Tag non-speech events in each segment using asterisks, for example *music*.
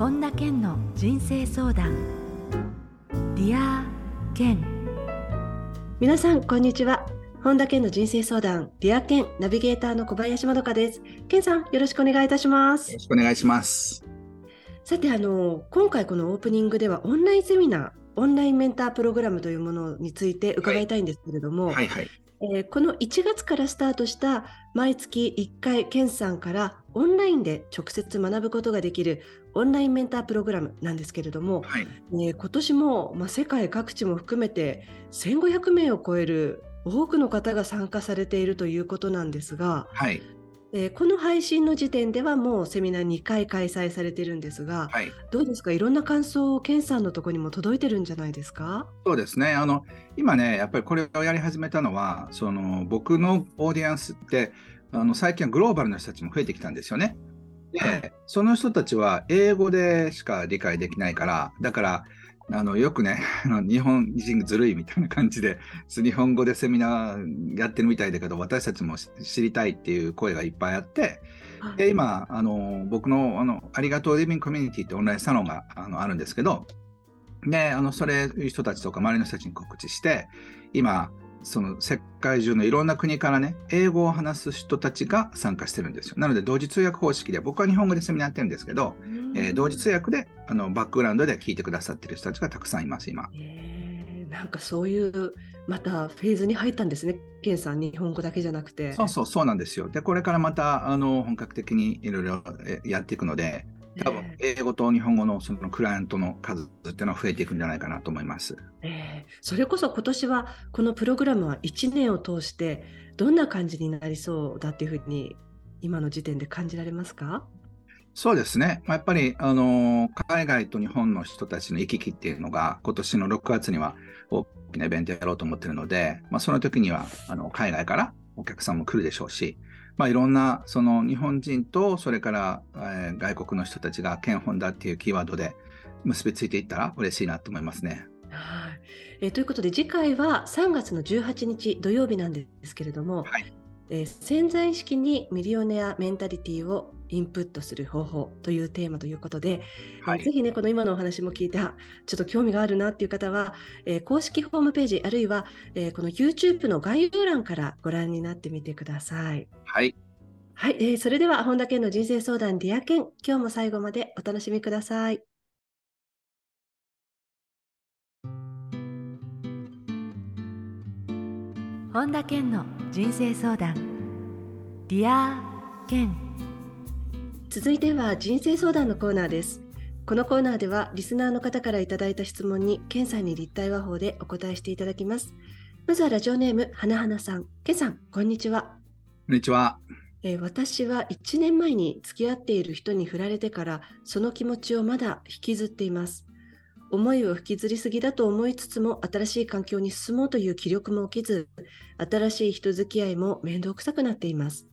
本田健の人生相談。 Dear Ken。皆さんこんにちは。本田健の人生相談。 Dear Ken ナビゲーターの小林まどかです。健さんよろしくお願いいたします。よろしくお願いします。さてあの今回このオープニングではオンラインセミナーオンラインメンタープログラムというものについて伺いたいんですけれども、はいはい。えーこの1月からスタートした毎月1回、ケンさんからオンラインで直接学ぶことができるオンラインメンタープログラムなんですけれども、はい。えー今年も、まあ、世界各地も含めて1500名を超える多くの方が参加されているということなんですが、はい。えーこの配信の時点ではもうセミナー2回開催されてるんですが、はい。どうですか？いろんな感想をケンさんのところにも届いてるんじゃないですか？そうですね。あの今ねやっぱりこれをやり始めたのはその僕のオーディエンスってあの最近はグローバルな人たちも増えてきたんですよね。はいでその人たちは英語でしか理解できないからだからあのよくね *laughs* 日本人ずるいみたいな感じで日本語でセミナーやってるみたいだけど私たちも知りたいっていう声がいっぱいあってで今あの僕のあのありがとうリビングコミュニティってオンラインサロンがあのあるんですけどであのそれ人たちとか周りの人たちに告知して今その世界中のいろんな国からね英語を話す人たちが参加してるんですよ。なので同時通訳方式で僕は日本語でセミナーやってるんですけど、えー同時通訳であのバックグラウンドで聞いてくださってる人たちがたくさんいます今。えー。なんかそういうまたフェーズに入ったんですね、ケンさん、日本語だけじゃなくて。そうそうそうなんですよ。でこれからまたあの本格的にいろいろえやっていくので多分え英語と日本語のそのクライアントの数っていうのは増えていくんじゃないかなと思います。ーえ。ーそれこそ今年はこのプログラムは1年を通してどんな感じになりそうだっていうふうに今の時点で感じられますか？そうですね、まあやっぱりあの海外と日本の人たちの行き来っていうのが、今年の6月には大きなイベントやろうと思ってるので、まあ、その時にはあの海外からお客さんも来るでしょうし、まあ、いろんなその日本人と、それから、えー外国の人たちが、ケンホンダっていうキーワードで結びついていったら嬉しいなと思いますね。はいえーということで次回は3月の18日土曜日なんですけれども、はいえー潜在意識にミリオネアメンタリティをインプットする方法というテーマということで、はいえーぜひねこの今のお話も聞いてあちょっと興味があるなっていう方は、えー公式ホームページあるいは、えーこの YouTube の概要欄からご覧になってみてください。はい、はい、えーそれでは本田健の人生相談 Dear Ken 今日も最後までお楽しみください。本田健の人生相談ディア健続いては人生相談のコーナーです。このコーナーではリスナーの方からいただいた質問にケンさんに立体話法でお答えしていただきます。まずはラジオネーム花花さん。ケンさん、こんにちは。こんにちは。えー私は1年前に付き合っている人に振られてからその気持ちをまだ引きずっています。思いを引きずりすぎだと思いつつも新しい環境に進もうという気力も起きず新しい人付き合いも面倒くさくなっています。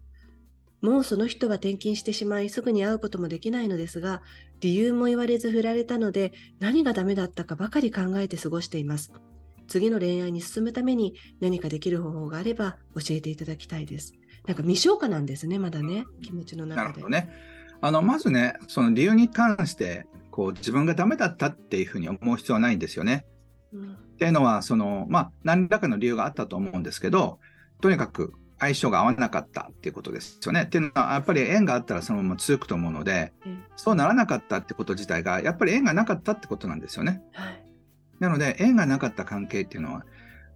もうその人は転勤してしまいすぐに会うこともできないのですが理由も言われず振られたので何がダメだったかばかり考えて過ごしています。次の恋愛に進むために何かできる方法があれば教えていただきたいです。なんか未消化なんですね、まだね、気持ちの中で。なるほどね。あのまずね、その理由に関してこう自分がダメだったっていうふうに思う必要はないんですよね。うんっていうのは、その、まあ、何らかの理由があったと思うんですけど、とにかく相性が合わなかったっていうことですよね。っていうのは、やっぱり縁があったらそのまま続くと思うので、うんそうならなかったってこと自体が、やっぱり縁がなかったってことなんですよね。はいなので、縁がなかった関係っていうのは、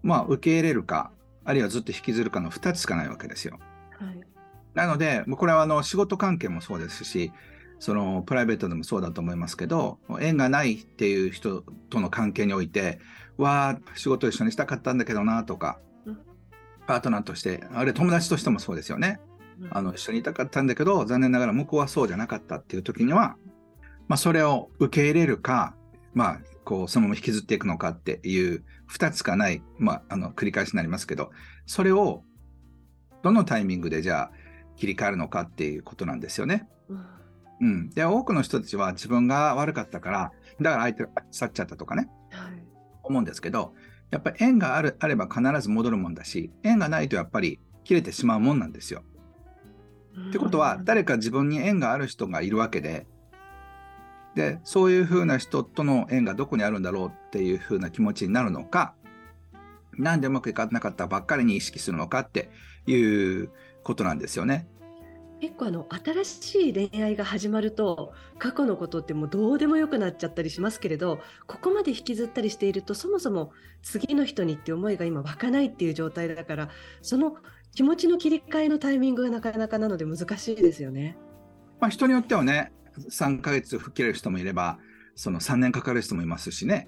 まあ、受け入れるか、あるいはずっと引きずるかの2つしかないわけですよ。はいなので、もうこれはあの仕事関係もそうですし、そのプライベートでもそうだと思いますけど、縁がないっていう人との関係において、わあ、仕事一緒にしたかったんだけどなとかうん、パートナーとして、あるいは友達としてもそうですよね。うん。あの一緒にいたかったんだけど、残念ながら向こうはそうじゃなかったっていう時には、まあ、それを受け入れるか、まあ、こうそのまま引きずっていくのかっていう2つしかない、まあ、あの繰り返しになりますけど、それをどのタイミングでじゃあ切り替えるのかっていうことなんですよね。うん。うん、で多くの人たちは自分が悪かったからだから相手が去っちゃったとかね。はい。思うんですけどやっぱり縁があるあれば必ず戻るもんだし縁がないとやっぱり切れてしまうもんなんですよ。ってことは誰か自分に縁がある人がいるわけでで、そういうふうな人との縁がどこにあるんだろうっていうふうな気持ちになるのか、なんでうまくいかなかったばっかりに意識するのかっていうことなんですよね。結構あの新しい恋愛が始まると過去のことってもうどうでもよくなっちゃったりしますけれどここまで引きずったりしているとそもそも次の人にって思いが今湧かないっていう状態だからその気持ちの切り替えのタイミングがなかなかなので難しいですよね。まあ、人によってはね3ヶ月吹っ切れる人もいればその3年かかる人もいますしね、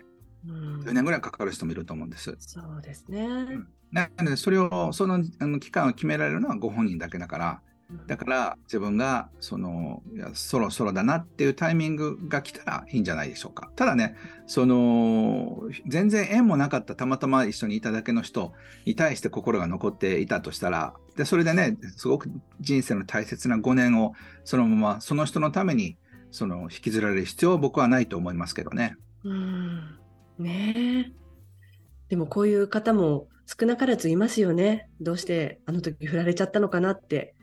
うん、10年ぐらいかかる人もいると思うんです。そうですね、うん、なのでそれをそのあの期間を決められるのはご本人だけだから。だから自分がそのいやそろそろだなっていうタイミングが来たらいいんじゃないでしょうか。ただね、その全然縁もなかったたまたま一緒にいただけの人に対して心が残っていたとしたら、でそれでね、すごく人生の大切な5年をそのままその人のためにその引きずられる必要は僕はないと思いますけどね。うんねでもこういう方も少なからずいますよね。どうしてあの時振られちゃったのかなって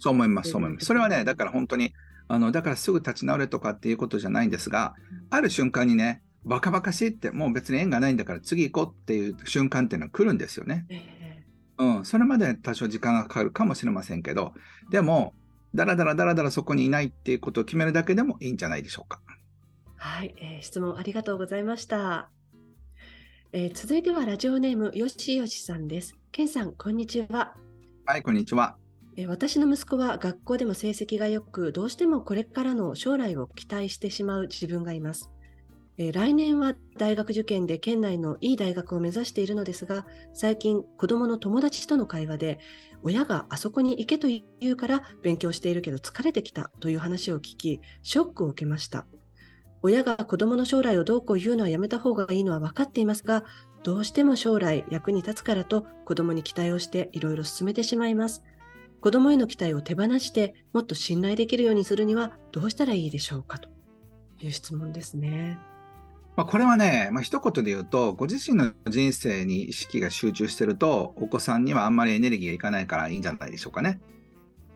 そう思います、そう思います。それはね、だから本当に、あのだからすぐ立ち直れとかっていうことじゃないんですが、ある瞬間にね、バカバカしいって、もう別に縁がないんだから次行こうっていう瞬間っていうのは来るんですよね。うん、それまで多少時間がかかるかもしれませんけど、でも、だらだらだらだらそこにいないっていうことを決めるだけでもいいんじゃないでしょうか。はい、えー、質問ありがとうございました。えー、続いてはラジオネームよしよしさんです。けんさん、こんにちは。はい、こんにちは。私の息子は学校でも成績が良く、どうしてもこれからの将来を期待してしまう自分がいます。来年は大学受験で県内のいい大学を目指しているのですが、最近子供の友達との会話で、親があそこに行けと言うから勉強しているけど疲れてきたという話を聞き、ショックを受けました。親が子供の将来をどうこう言うのはやめた方がいいのは分かっていますが、どうしても将来役に立つからと子供に期待をしていろいろ進めてしまいます。子供への期待を手放してもっと信頼できるようにするにはどうしたらいいでしょうかという質問ですね。まあ、これはね、まあ、一言で言うと、ご自身の人生に意識が集中してると、お子さんにはあんまりエネルギーがいかないからいいんじゃないでしょうかね。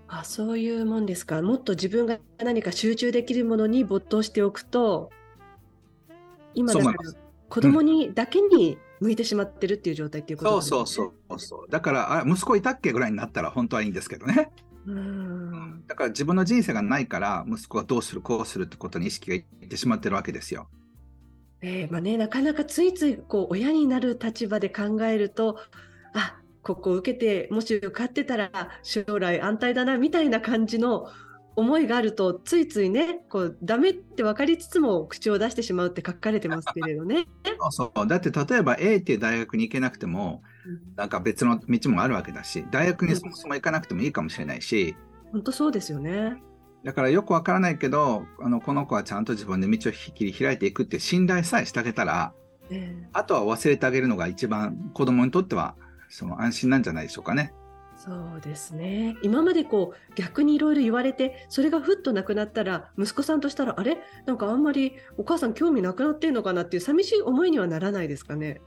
あそういうもんですか。もっと自分が何か集中できるものに没頭しておくと、今だから子供にだけに向いてしまってるっていう状態っていうことですね。そうそうそうそう。だから、あ息子いたっけぐらいになったら本当はいいんですけどね。うんだから自分の人生がないから息子がどうするこうするってことに意識がいってしまってるわけですよ。えー、まあね、なかなかついついこう親になる立場で考えるとあここを受けてもし受かってたら将来安泰だなみたいな感じの思いがあるとついついねこうダメって分かりつつも口を出してしまうって書かれてますけれどね。そうそうだって例えば A っていう大学に行けなくても、なんか別の道もあるわけだし大学にそもそも行かなくてもいいかもしれないし。本当そうですよね。だからよくわからないけどあのこの子はちゃんと自分で道を切り開いていくって信頼さえしてあげたら、えー、あとは忘れてあげるのが一番子供にとってはその安心なんじゃないでしょうかね。そうですね今までこう逆にいろいろ言われてそれがふっとなくなったら息子さんとしたらあれ？なんかあんまりお母さん興味なくなってんのかなっていう寂しい思いにはならないですかね。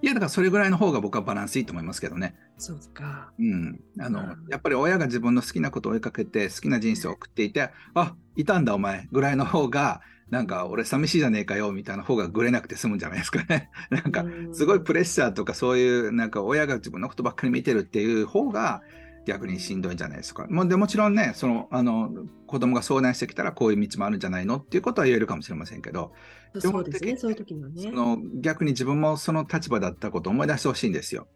いやだからそれぐらいの方が僕はバランスいいと思いますけどね。そうか。うん。あの、うん、やっぱり親が自分の好きなことを追いかけて好きな人生を送っていて、あいたんだお前ぐらいの方がなんか俺寂しいじゃねえかよみたいな方がぐれなくて済むんじゃないですかね。*laughs* なんかすごいプレッシャーとかそういうなんか親が自分のことばっかり見てるっていう方が逆にしんどいんじゃないですか。もでもちろんね、そのあの子供が相談してきたらこういう道もあるんじゃないのっていうことは言えるかもしれませんけど、そうですね、そういう時にはね。その逆に自分もその立場だったことを思い出してほしいんですよ。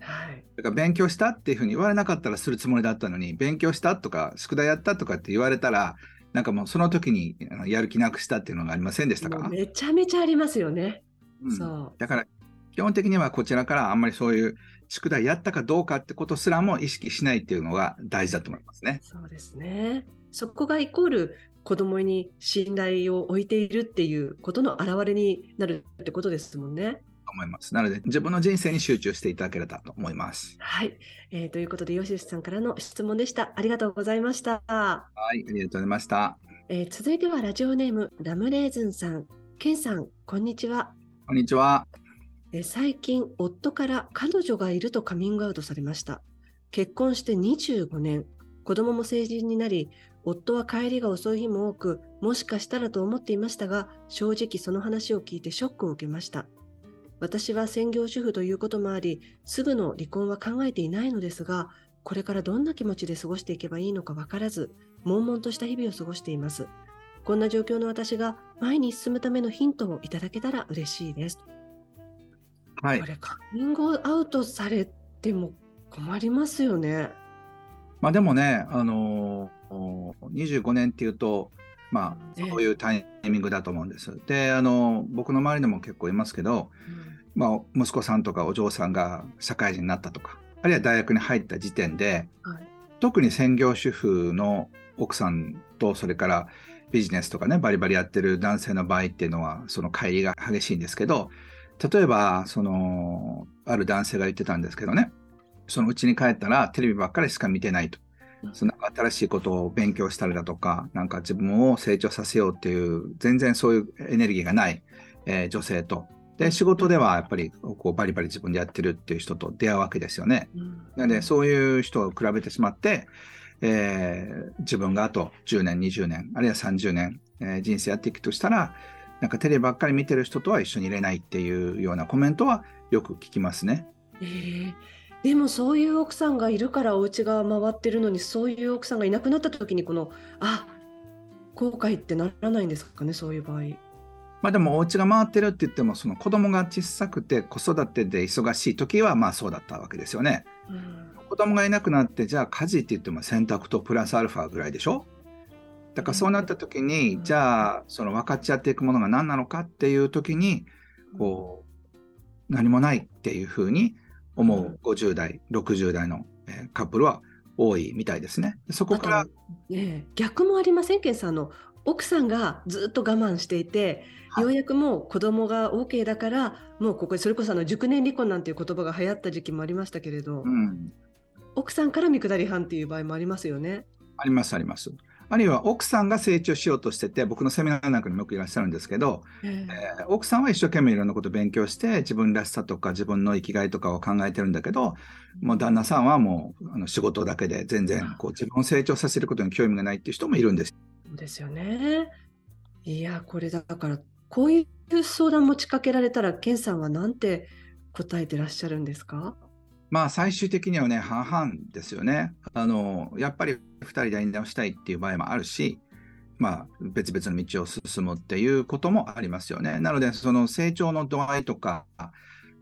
はい、だから勉強したっていうふうに言われなかったらするつもりだったのに、勉強したとか、宿題やったとかって言われたら、なんかもうその時にやる気なくしたっていうのがありませんでしたか？めちゃめちゃありますよね。うん、そうだから基本的にはこちらからあんまりそういう宿題やったかどうかってことすらも意識しないっていうのが大事だと思いますね。そうですね。そこがイコール子供に信頼を置いているっていうことの表れになるってことですもんね。思います。なので、自分の人生に集中していただければと思います。はい。えー、ということで、吉しさんからの質問でした。ありがとうございました。はい、ありがとうございました。えー、続いてはラジオネーム、ラムレーズンさん。ケンさん、こんにちは。こんにちは。えー、最近、夫から彼女がいるとカミングアウトされました。結婚して25年、子供も成人になり、夫は帰りが遅い日も多く、もしかしたらと思っていましたが、正直その話を聞いてショックを受けました。私は専業主婦ということもあり、すぐの離婚は考えていないのですが、これからどんな気持ちで過ごしていけばいいのかわからず、悶々とした日々を過ごしています。こんな状況の私が前に進むためのヒントをいただけたら嬉しいです。はいこ。れ、カミングアウトされても困りますよね。まあでもね、あのー25年っていうと、まあ、ええそういうタイミングだと思うんです。で、あの僕の周りでも結構いますけど、まあ、息子さんとかお嬢さんが社会人になったとか、あるいは大学に入った時点で、はい特に専業主婦の奥さんと、それからビジネスとかね、バリバリやってる男性の場合っていうのは、その乖離が激しいんですけど、例えば、その、ある男性が言ってたんですけどね、そのうちに帰ったらテレビばっかりしか見てないとうん。その新しいことを勉強したりだとか、なんか自分を成長させようっていう、全然そういうエネルギーがない、えー女性と。で、仕事ではやっぱりこうバリバリ自分でやってるっていう人と出会うわけですよね。うんなので、そういう人を比べてしまって、えー自分があと10年、20年、あるいは30年、えー人生やっていくとしたら、なんかテレビばっかり見てる人とは一緒にいれないっていうようなコメントはよく聞きますね。ええでもそういう奥さんがいるからお家が回ってるのにそういう奥さんがいなくなった時にこのあ後悔ってならないんですかねそういう場合。まあでもお家が回ってるって言っても、その子供が小さくて子育てで忙しい時はまあそうだったわけですよね。うん。子供がいなくなって、じゃあ家事って言っても洗濯とプラスアルファぐらいでしょ？だからそうなった時に、うん。じゃあその分かち合っていくものが何なのかっていう時に、こう、何もないっていうふうに思う50代、60代のえーカップルは多いみたいですね。そこからねえ逆もありませんケンさんあの奥さんがずっと我慢していて、はいようやくもう子供が OK だからもうここそれこそあの熟年離婚なんていう言葉が流行った時期もありましたけれど、うん、奥さんから見下り犯っていう場合もありますよね。ありますあります。あるいは奥さんが成長しようとしてて、僕のセミナーなんかにもよくいらっしゃるんですけど、ええー奥さんは一生懸命いろんなことを勉強して、自分らしさとか自分の生きがいとかを考えてるんだけど、もう旦那さんはもうあの仕事だけで全然こう自分を成長させることに興味がないっていう人もいるんです。そうですよね。いや、これだから、こういう相談持ちかけられたら、ケンさんはなんて答えてらっしゃるんですか？まあ最終的にはね、半々ですよね。あの、やっぱり2人で縁談をしたいっていう場合もあるし、まあ別々の道を進むっていうこともありますよね。なので、その成長の度合いとか、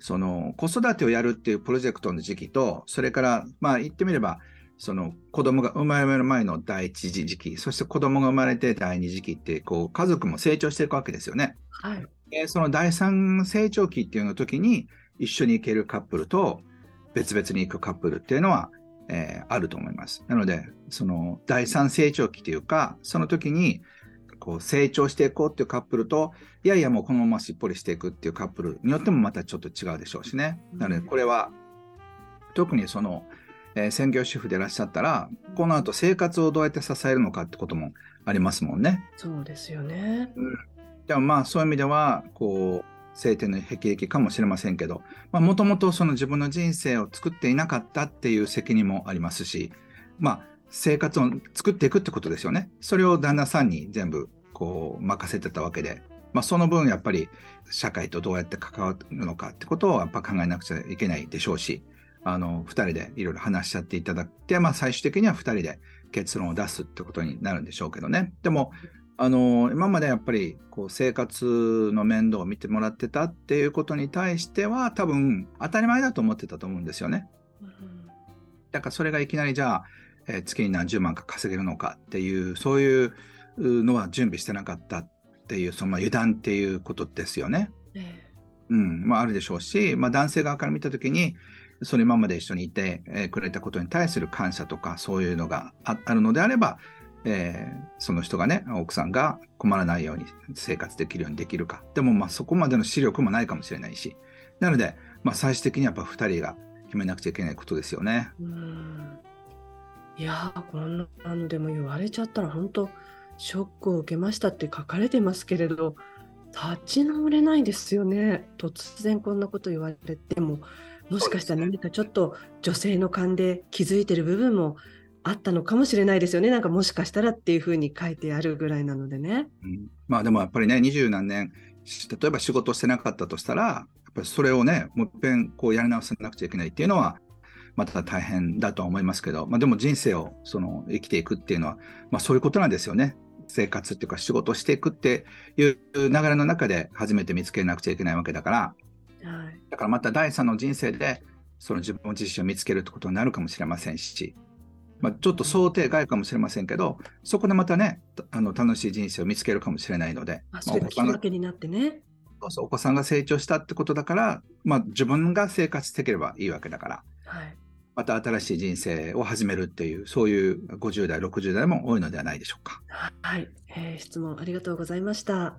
その子育てをやるっていうプロジェクトの時期と、それから、まあ言ってみれば、その子供が生まれる前の第一時期、そして子供が生まれて第二時期って、こう家族も成長していくわけですよね。はい。でその第三成長期っていうの時に一緒に行けるカップルと別々に行くカップルっていうのは、えーあると思います。なので、その第三成長期というか、その時にこう成長していこうっていうカップルと、いやいやもうこのまましっぽりしていくっていうカップルによってもまたちょっと違うでしょうしね。なので、これは特にその、えー専業主婦でいらっしゃったら、この後生活をどうやって支えるのかってこともありますもんね。そうですよね。でもまあそういう意味では、こう、晴天の霹靂かもしれませんけど、もともとその自分の人生を作っていなかったっていう責任もありますし、まあ生活を作っていくってことですよね。それを旦那さんに全部こう任せてたわけで、まあその分やっぱり社会とどうやって関わるのかってことをやっぱ考えなくちゃいけないでしょうし、あの、二人でいろいろ話し合っていただいて、まあ最終的には二人で結論を出すってことになるんでしょうけどね。でも、あの今までやっぱりこう生活の面倒を見てもらってたっていうことに対しては多分当たり前だと思ってたと思うんですよね。だからそれがいきなりじゃあ、えー月に何十万か稼げるのかっていうそういうのは準備してなかったっていうそのまあ油断っていうことですよね。えうんまあ、あるでしょうし、まあ、男性側から見たときにその今まで一緒にいて、えーくれたことに対する感謝とかそういうのがああるのであれば、えーその人がね奥さんが困らないように生活できるようにできるか。でもまあそこまでの視力もないかもしれないし。なので、まあ、最終的にやっぱ2人が決めなくちゃいけないことですよね。うん。いやーこんなのでも言われちゃったら本当ショックを受けましたって書かれてますけれど立ち直れないですよね。突然こんなこと言われても。もしかしたら何かちょっと女性の勘で気づいてる部分もあったのかもしれないですよね。なんかもしかしたらっていうふうに書いてあるぐらいなのでね。うん、まあでもやっぱりね、二十何年、例えば仕事してなかったとしたら、やっぱりそれをね、もう一遍こうやり直さなくちゃいけないっていうのは、また大変だとは思いますけど、まあ、でも人生をその生きていくっていうのは、まあ、そういうことなんですよね。生活っていうか仕事をしていくっていう流れの中で初めて見つけなくちゃいけないわけだから、はい、だからまた第三の人生でその自分自身を見つけるってことになるかもしれませんし、まあ、ちょっと想定外かもしれませんけど、そこでまたね、あの楽しい人生を見つけるかもしれないので、あそれがきっかけになってね。そうそうお子さんが成長したってことだから、まあ、自分が生活していければいいわけだから、はい、また新しい人生を始めるっていう、そういう50代、60代も多いのではないでしょうか。はい、えー、質問ありがとうございました。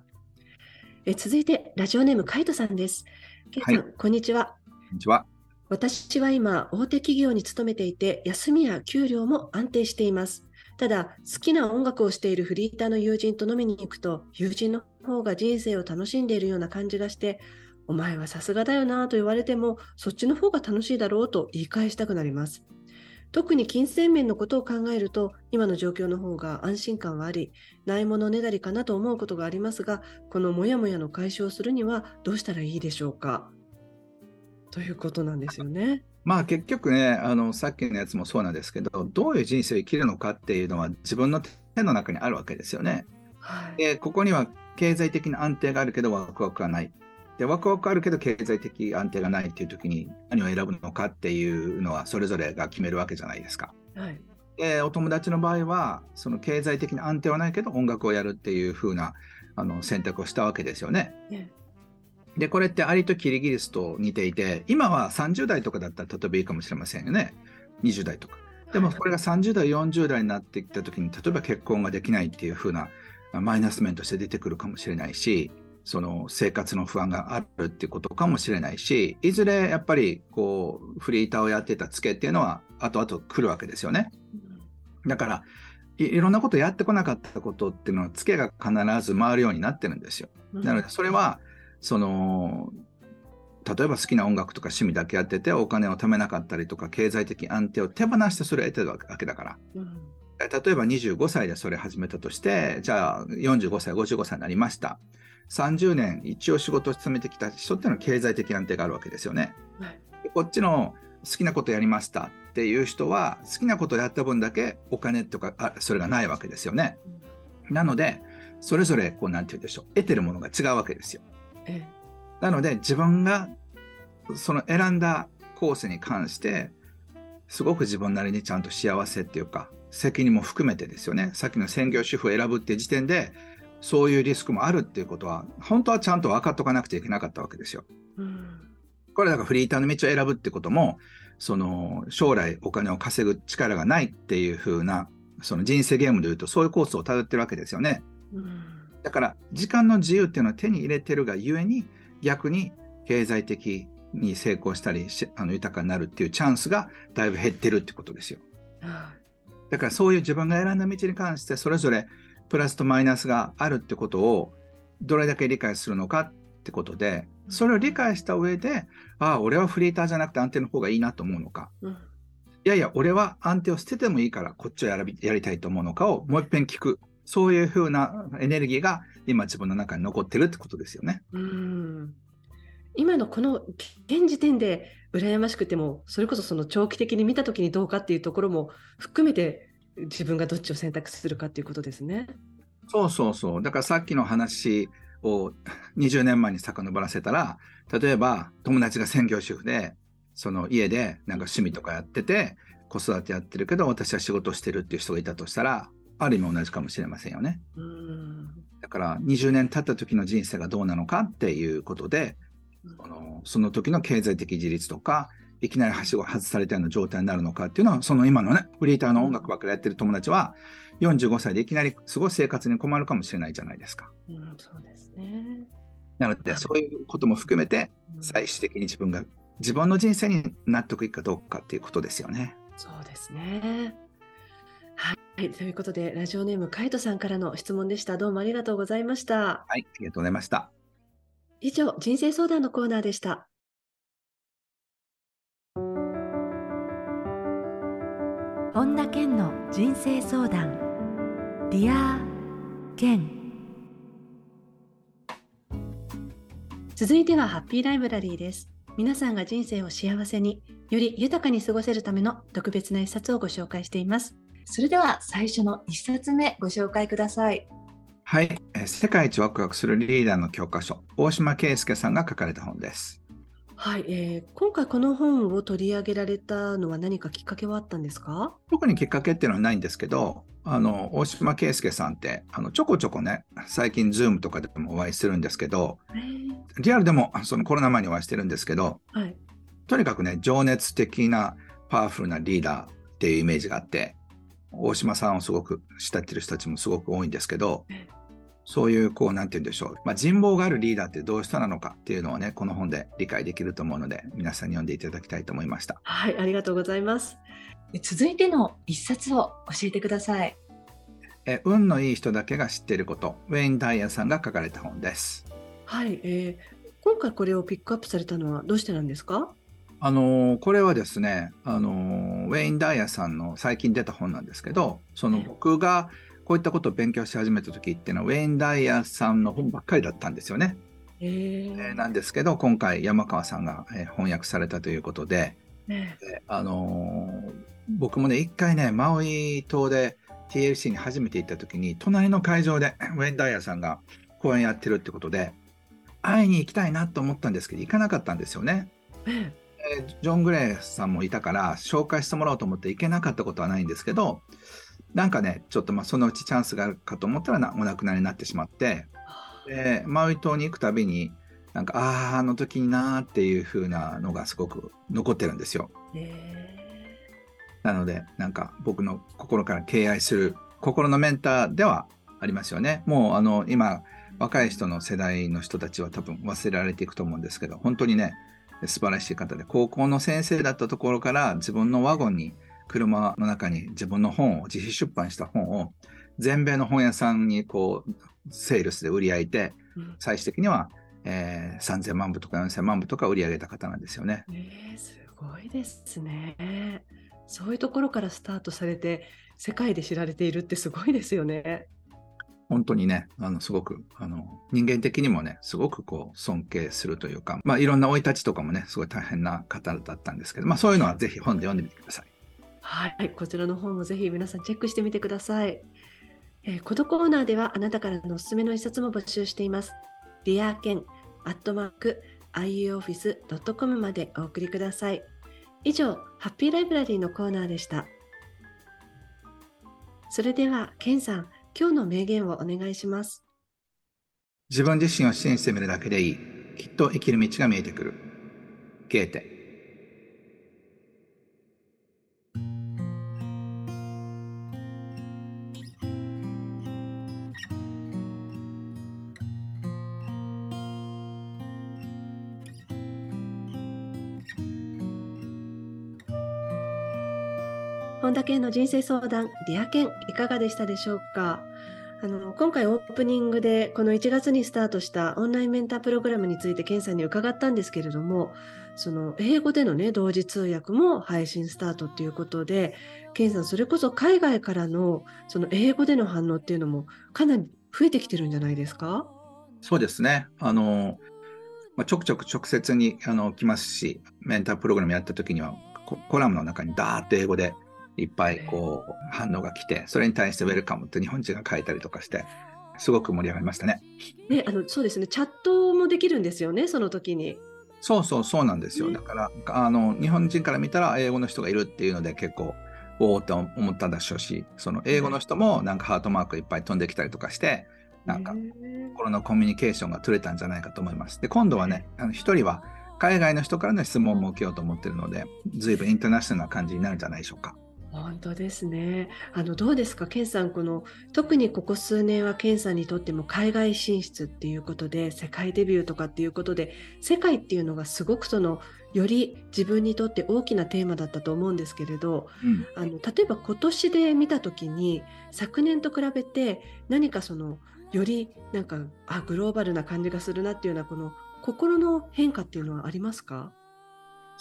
え続いて、ラジオネーム、カイトさんです。ケイさん、はい、こんにちは。こんにちは。私は今、大手企業に勤めていて、休みや給料も安定しています。ただ、好きな音楽をしているフリーターの友人と飲みに行くと、友人の方が人生を楽しんでいるような感じがして、お前はさすがだよなと言われても、そっちの方が楽しいだろうと言い返したくなります。特に金銭面のことを考えると、今の状況の方が安心感はあり、ないものねだりかなと思うことがありますが、このモヤモヤの解消するにはどうしたらいいでしょうか？ということなんですよね。まあ結局ね、あのさっきのやつもそうなんですけど、どういう人生を生きるのかっていうのは自分の手の中にあるわけですよね。はい、でここには経済的な安定があるけどワクワクがない。で、ワクワクあるけど経済的安定がないっていう時に何を選ぶのかっていうのはそれぞれが決めるわけじゃないですか。はい、で、お友達の場合は、その経済的な安定はないけど音楽をやるっていう風なあな選択をしたわけですよね。で、これってアリとキリギリスと似ていて、今は30代とかだったら例えばいいかもしれませんよね。20代とか。でもこれが30代、40代になってきた時に、例えば結婚ができないっていう風なマイナス面として出てくるかもしれないし、その生活の不安があるっていうことかもしれないし、いずれやっぱりこうフリーターをやってたツケっていうのは後々来るわけですよね。だからいろんなことやってこなかったことっていうのはツケが必ず回るようになってるんですよ。なのでそれはその例えば好きな音楽とか趣味だけやっててお金を貯めなかったりとか経済的安定を手放してそれを得てるわけだから。うん例えば25歳でそれ始めたとして、じゃあ45歳、55歳になりました。30年一応仕事を進めてきた人っていうのは経済的安定があるわけですよね。はい、こっちの好きなことやりましたっていう人は好きなことをやった分だけお金とかあそれがないわけですよね。うん、なのでそれぞれこうなんて言うんでしょう得てるものが違うわけですよ。ええ、なので自分がその選んだコースに関してすごく自分なりにちゃんと幸せっていうか責任も含めてですよねさっきの専業主婦を選ぶっていう時点でそういうリスクもあるっていうことは、本当はちゃんと分かっとかなくちゃいけなかったわけですよ。うん、これだからフリーターの道を選ぶってことも、その将来お金を稼ぐ力がないっていう風な、その人生ゲームでいうとそういうコースをたどってるわけですよね。うん、だから時間の自由っていうのは手に入れてるがゆえに、逆に経済的に成功したりあの豊かになるっていうチャンスがだいぶ減ってるってことですよ。だからそういう自分が選んだ道に関してそれぞれプラスとマイナスがあるってことをどれだけ理解するのかってことで、それを理解した上で、ああ、俺はフリーターじゃなくて安定の方がいいなと思うのか、うん、いやいや、俺は安定を捨ててもいいからこっちをやりやりたいと思うのかをもう一遍聞く。そういうふうなエネルギーが今自分の中に残ってるってことですよね。うん今のこの現時点で羨ましくても、それこそその長期的に見たときにどうかっていうところも含めて自分がどっちを選択するかっていうことですね。そうそうそう。だからさっきの話を20年前に遡らせたら、例えば友達が専業主婦で、その家でなんか趣味とかやってて、子育てやってるけど私は仕事してるっていう人がいたとしたら、ある意味同じかもしれませんよね。だから20年経った時の人生がどうなのかっていうことで、そのその時の経済的自立とかいきなりはしご外されたような状態になるのかっていうのは、その今のね、フリーターの音楽ばっかりやってる友達は、45歳でいきなりすごい生活に困るかもしれないじゃないですか。うん、そうですね。なので、そういうことも含めて、最終的に自分が、自分の人生に納得いくかどうかっていうことですよね。そうですね。はい。ということで、ラジオネーム、カイトさんからの質問でした。どうもありがとうございました。はい、ありがとうございました。以上、人生相談のコーナーでした。本田健の人生相談ディア健続いてはハッピーライブラリーです皆さんが人生を幸せにより豊かに過ごせるための特別な一冊をご紹介していますそれでは最初の一冊目ご紹介ください。はい、えー世界一ワクワクするリーダーの教科書、大島圭介さんが書かれた本です。はい、えー今回この本を取り上げられたのは何かきっかけはあったんですか？特にきっかけっていうのはないんですけど、あの大島圭介さんってあのちょこちょこね、最近、ズームとかでもお会いするんですけど、リアルでもそのコロナ前にお会いしてるんですけど、はい、とにかくね、情熱的なパワフルなリーダーっていうイメージがあって、大島さんをすごく慕ってる人たちもすごく多いんですけどええ、そういう、こう、なんて言うんでしょう、まあ、人望があるリーダーってどういう人なのかっていうのをね、この本で理解できると思うので、皆さんに読んでいただきたいと思いました。はい、ありがとうございます。続いての一冊を教えてください。え運のいい人だけが知っていること、ウェイン・ダイヤさんが書かれた本です。はい、えー今回これをピックアップされたのはどうしてなんですか？あのーこれはですね、あのーウェイン・ダイヤさんの最近出た本なんですけど、そのええ僕がこういったことを勉強し始めた時っていうのは、ウェイン・ダイヤさんの本ばっかりだったんですよね。えーえーなんですけど、今回山川さんが、えー翻訳されたということで、ねえあのー僕もね、一回ね、マウイ島で TLC に初めて行った時に、隣の会場でウェイン・ダイヤさんが講演やってるってことで、会いに行きたいなと思ったんですけど、行かなかったんですよね。ねえージョン・グレイさんもいたから、紹介してもらおうと思って行けなかったことはないんですけど、なんかね、ちょっとまあそのうちチャンスがあるかと思ったらなお亡くなりになってしまって、でマウイ島に行くたびに、なんか、ああ、あの時になーっていう風なのがすごく残ってるんですよ。えなので、なんか僕の心から敬愛する心のメンターではありますよね。もうあの今、若い人の世代の人たちは多分忘れられていくと思うんですけど、本当にね、素晴らしい方で、高校の先生だったところから自分のワゴンに、車の中に自分の本を、自費出版した本を、全米の本屋さんにこう、セールスで売り上げて、うん。最終的には、えー3000万部とか4000万部とか売り上げた方なんですよね。ねえすごいですね。そういうところからスタートされて世界で知られているってすごいですよね本当にね、あの、すごく、あの、人間的にもね、すごくこう、尊敬するというか、まあ、いろんな生い立ちとかもね、すごい大変な方だったんですけど、まあ、そういうのはぜひ本で読んでみてください。はい、こちらの方もぜひ皆さんチェックしてみてください。えーこのコーナーではあなたからのおすすめの一冊も募集しています。ディアーケンアットマーク iuoffice.com までお送りください。以上、ハッピーライブラリーのコーナーでした。それでは、ケンさん、今日の名言をお願いします。自分自身を支援してみるだけでいい。きっと生きる道が見えてくる。ゲーテ。本田健の人生相談、ディア健、いかがでしたでしょうか？あの今回オープニングでこの1月にスタートしたオンラインメンタープログラムについて健さんに伺ったんですけれどもその英語でのね同時通訳も配信スタートっていうことで健さんそれこそ海外からのその英語での反応っていうのもかなり増えてきてるんじゃないですか？そうですね。あの、まあ、ちょくちょく直接にあの来ますし、メンタープログラムやった時にはココラムの中にダーッと英語でいっぱいこう反応が来て、それに対してウェルカムって日本人が書いたりとかして、すごく盛り上がりましたね。ねあのそうですねチャットもできるんですよねその時に。そうそうそうなんですよ。ねだから、あの、日本人から見たら英語の人がいるっていうので結構、おおって思ったんでしょうし、その英語の人もなんかハートマークいっぱい飛んできたりとかして、なんか心のコミュニケーションが取れたんじゃないかと思います。で、今度はね、あの一人は海外の人からの質問も受けようと思ってるので、随分インターナショナルな感じになるんじゃないでしょうか。本当ですね。あのどうですか、ケンさん、この特にここ数年はケンさんにとっても海外進出っていうことで、世界デビューとかっていうことで、世界っていうのがすごくそのより自分にとって大きなテーマだったと思うんですけれど、うん。あの例えば今年で見たときに、昨年と比べて何かそのよりなんかあグローバルな感じがするなっていうようなこの心の変化っていうのはありますか？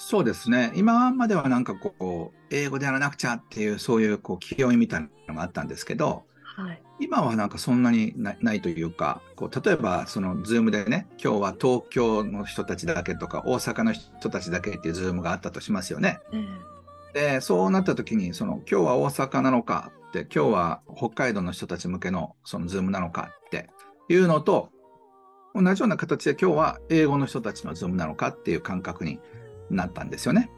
そうですね。今まではなんかこう、英語でやらなくちゃっていう、そういうこう気負いみたいなのがあったんですけど、はい、今はなんかそんなにないというか、こう例えばそのズームでね、今日は東京の人たちだけとか大阪の人たちだけっていうズームがあったとしますよね。うん、で、そうなった時に、その今日は大阪なのかって、今日は北海道の人たち向けのそのズームなのかっていうのと、同じような形で今日は英語の人たちのズームなのかっていう感覚になったんですよね。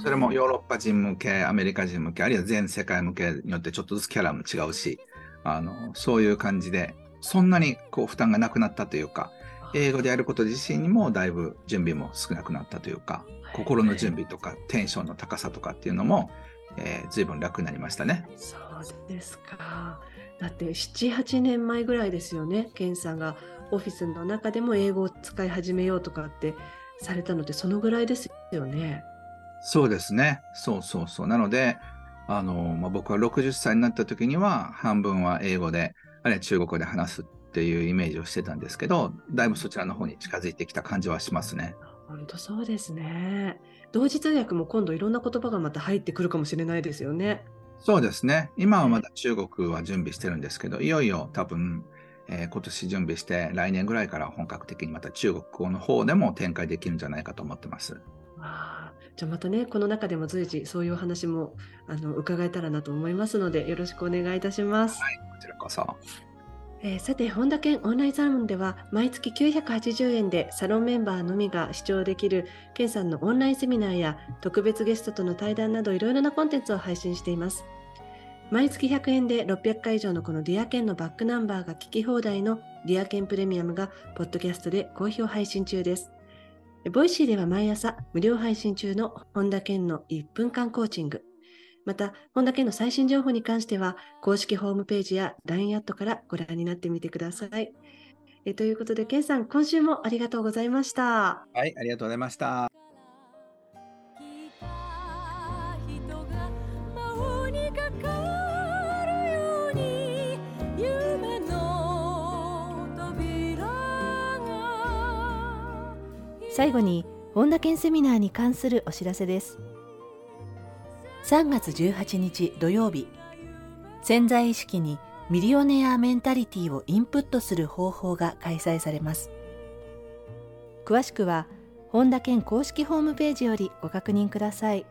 それもヨーロッパ人向け、アメリカ人向け、あるいは全世界向けによってちょっとずつキャラも違うし、あのそういう感じで、そんなにこう負担がなくなったというか、英語でやること自身にもだいぶ準備も少なくなったというか、心の準備とかテンションの高さとかっていうのも、えー、随分楽になりましたね。そうですか。だって7、8年前ぐらいですよね、ケンさんがオフィスの中でも英語を使い始めようとかってされたので、そのぐらいですよね。そうですね。そうそうそう。なので、あの、まあ、僕は60歳になった時には、半分は英語で、あるいは中国語で話すっていうイメージをしてたんですけど、だいぶそちらの方に近づいてきた感じはしますね。本当そうですね。同時通訳も今度いろんな言葉がまた入ってくるかもしれないですよね。そうですね。今はまだ中国は準備してるんですけど、いよいよ多分、えー、今年準備して来年ぐらいから本格的にまた中国語の方でも展開できるんじゃないかと思ってます。あじゃあまたねこの中でも随時そういうお話もあの伺えたらなと思いますのでよろしくお願いいたします。はい、こちらこそ。えー、さて、本田健オンラインサロンでは、毎月980円でサロンメンバーのみが視聴できる、健さんのオンラインセミナーや特別ゲストとの対談など、いろいろなコンテンツを配信しています。毎月100円で600回以上のこのディアケンのバックナンバーが聞き放題のディアケンプレミアムが、ポッドキャストで好評配信中です。ボイシーでは毎朝無料配信中の本田健の1分間コーチング。また、本田健の最新情報に関しては、公式ホームページや LINE アットからご覧になってみてください。えということで、健さん、今週もありがとうございました。はい、ありがとうございました。最後に本田健セミナーに関するお知らせです3月18日土曜日潜在意識にミリオネアメンタリティをインプットする方法が開催されます詳しくは本田健公式ホームページよりご確認ください。い